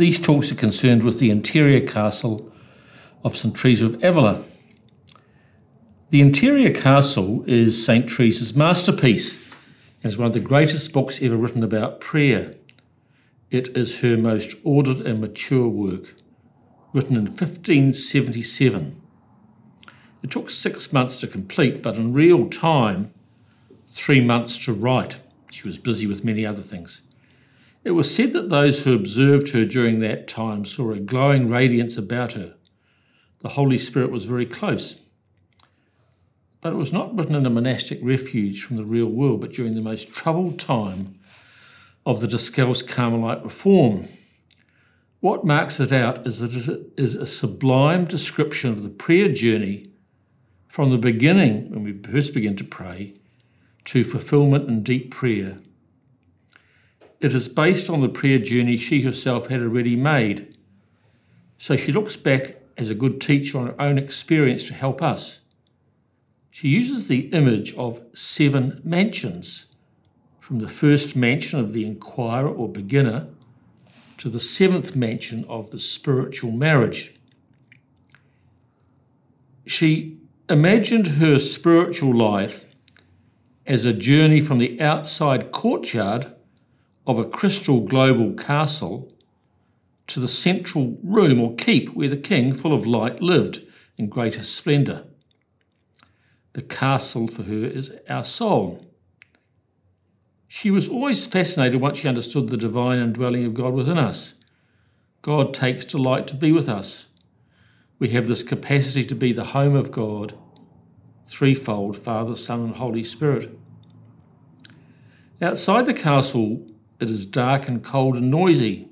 These talks are concerned with the interior castle of St. Teresa of Avila. The interior castle is St. Teresa's masterpiece and is one of the greatest books ever written about prayer. It is her most ordered and mature work, written in 1577. It took six months to complete, but in real time, three months to write. She was busy with many other things. It was said that those who observed her during that time saw a glowing radiance about her. The Holy Spirit was very close. But it was not written in a monastic refuge from the real world, but during the most troubled time of the Discalced Carmelite reform. What marks it out is that it is a sublime description of the prayer journey from the beginning, when we first begin to pray, to fulfillment and deep prayer. It is based on the prayer journey she herself had already made. So she looks back as a good teacher on her own experience to help us. She uses the image of seven mansions, from the first mansion of the inquirer or beginner to the seventh mansion of the spiritual marriage. She imagined her spiritual life as a journey from the outside courtyard of a crystal global castle to the central room or keep where the king, full of light, lived in greater splendour. The castle for her is our soul. She was always fascinated once she understood the divine indwelling of God within us. God takes delight to be with us. We have this capacity to be the home of God, threefold Father, Son, and Holy Spirit. Outside the castle, it is dark and cold and noisy,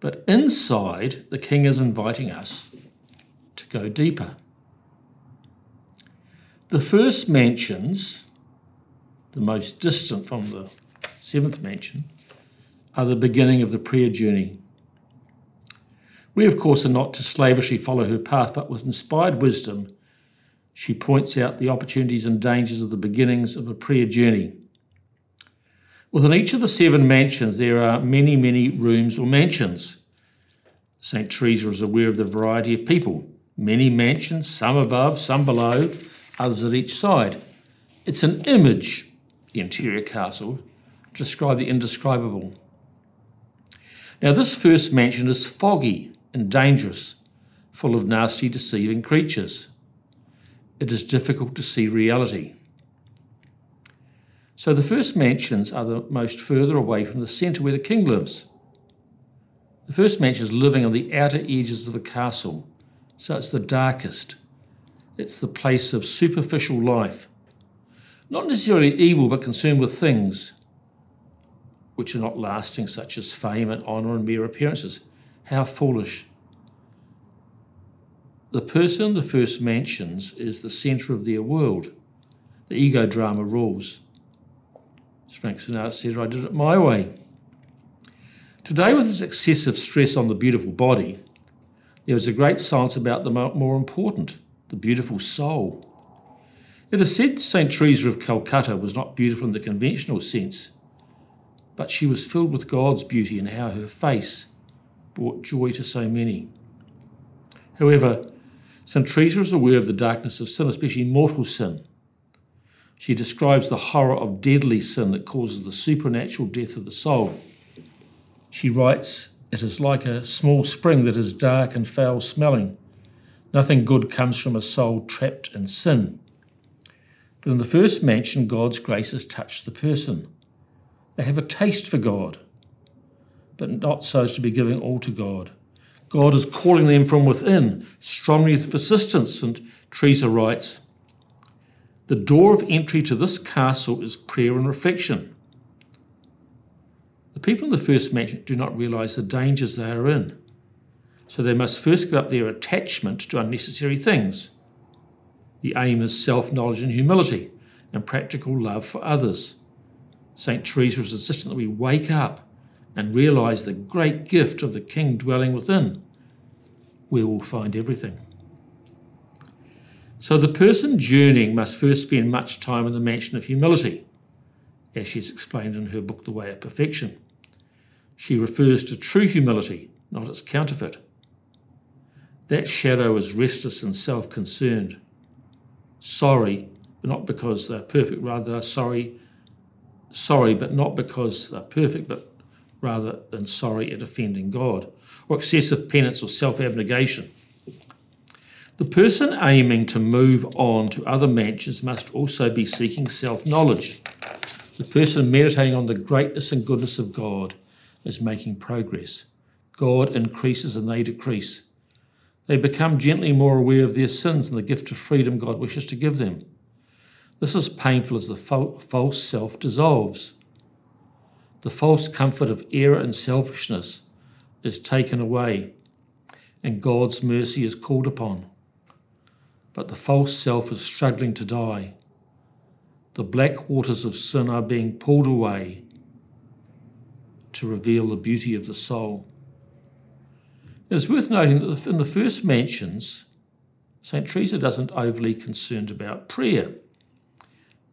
but inside, the King is inviting us to go deeper. The first mansions, the most distant from the seventh mansion, are the beginning of the prayer journey. We, of course, are not to slavishly follow her path, but with inspired wisdom, she points out the opportunities and dangers of the beginnings of a prayer journey. Within each of the seven mansions, there are many, many rooms or mansions. St. Teresa is aware of the variety of people many mansions, some above, some below, others at each side. It's an image, the interior castle, to describe the indescribable. Now, this first mansion is foggy and dangerous, full of nasty, deceiving creatures. It is difficult to see reality. So, the first mansions are the most further away from the centre where the king lives. The first mansion is living on the outer edges of the castle, so it's the darkest it's the place of superficial life. Not necessarily evil, but concerned with things which are not lasting, such as fame and honour and mere appearances. How foolish. The person in the first mansions is the centre of their world. The ego drama rules. Frank Sinatra said, I did it my way. Today, with this excessive stress on the beautiful body, there is a great science about the more important the beautiful soul. It is said St. Teresa of Calcutta was not beautiful in the conventional sense, but she was filled with God's beauty and how her face brought joy to so many. However, St. Teresa is aware of the darkness of sin, especially mortal sin. She describes the horror of deadly sin that causes the supernatural death of the soul. She writes, It is like a small spring that is dark and foul smelling Nothing good comes from a soul trapped in sin. But in the first mansion, God's grace has touched the person. They have a taste for God, but not so as to be giving all to God. God is calling them from within, strongly with persistence. And Teresa writes The door of entry to this castle is prayer and reflection. The people in the first mansion do not realize the dangers they are in. So they must first give up their attachment to unnecessary things. The aim is self knowledge and humility and practical love for others. St. Teresa is insistent that we wake up and realize the great gift of the King dwelling within. We will find everything. So the person journeying must first spend much time in the mansion of humility, as she's explained in her book, The Way of Perfection. She refers to true humility not its counterfeit. That shadow is restless and self concerned. Sorry, but not because they're perfect, rather, sorry, sorry, but not because they're perfect, but rather than sorry at offending God, or excessive penance or self abnegation. The person aiming to move on to other mansions must also be seeking self knowledge. The person meditating on the greatness and goodness of God is making progress. God increases and they decrease. They become gently more aware of their sins and the gift of freedom God wishes to give them. This is painful as the false self dissolves. The false comfort of error and selfishness is taken away, and God's mercy is called upon but the false self is struggling to die. The black waters of sin are being pulled away to reveal the beauty of the soul. It is worth noting that in the first mansions, St. Teresa doesn't overly concerned about prayer,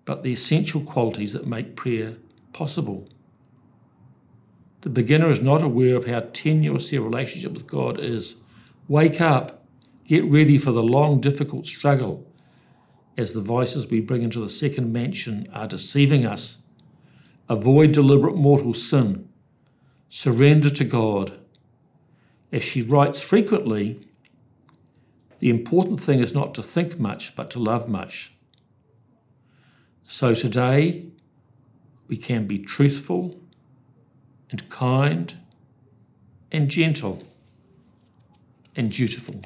but the essential qualities that make prayer possible. The beginner is not aware of how tenuous their relationship with God is. Wake up, Get ready for the long, difficult struggle as the voices we bring into the second mansion are deceiving us. Avoid deliberate mortal sin. Surrender to God. As she writes frequently, the important thing is not to think much, but to love much. So today, we can be truthful and kind and gentle and dutiful.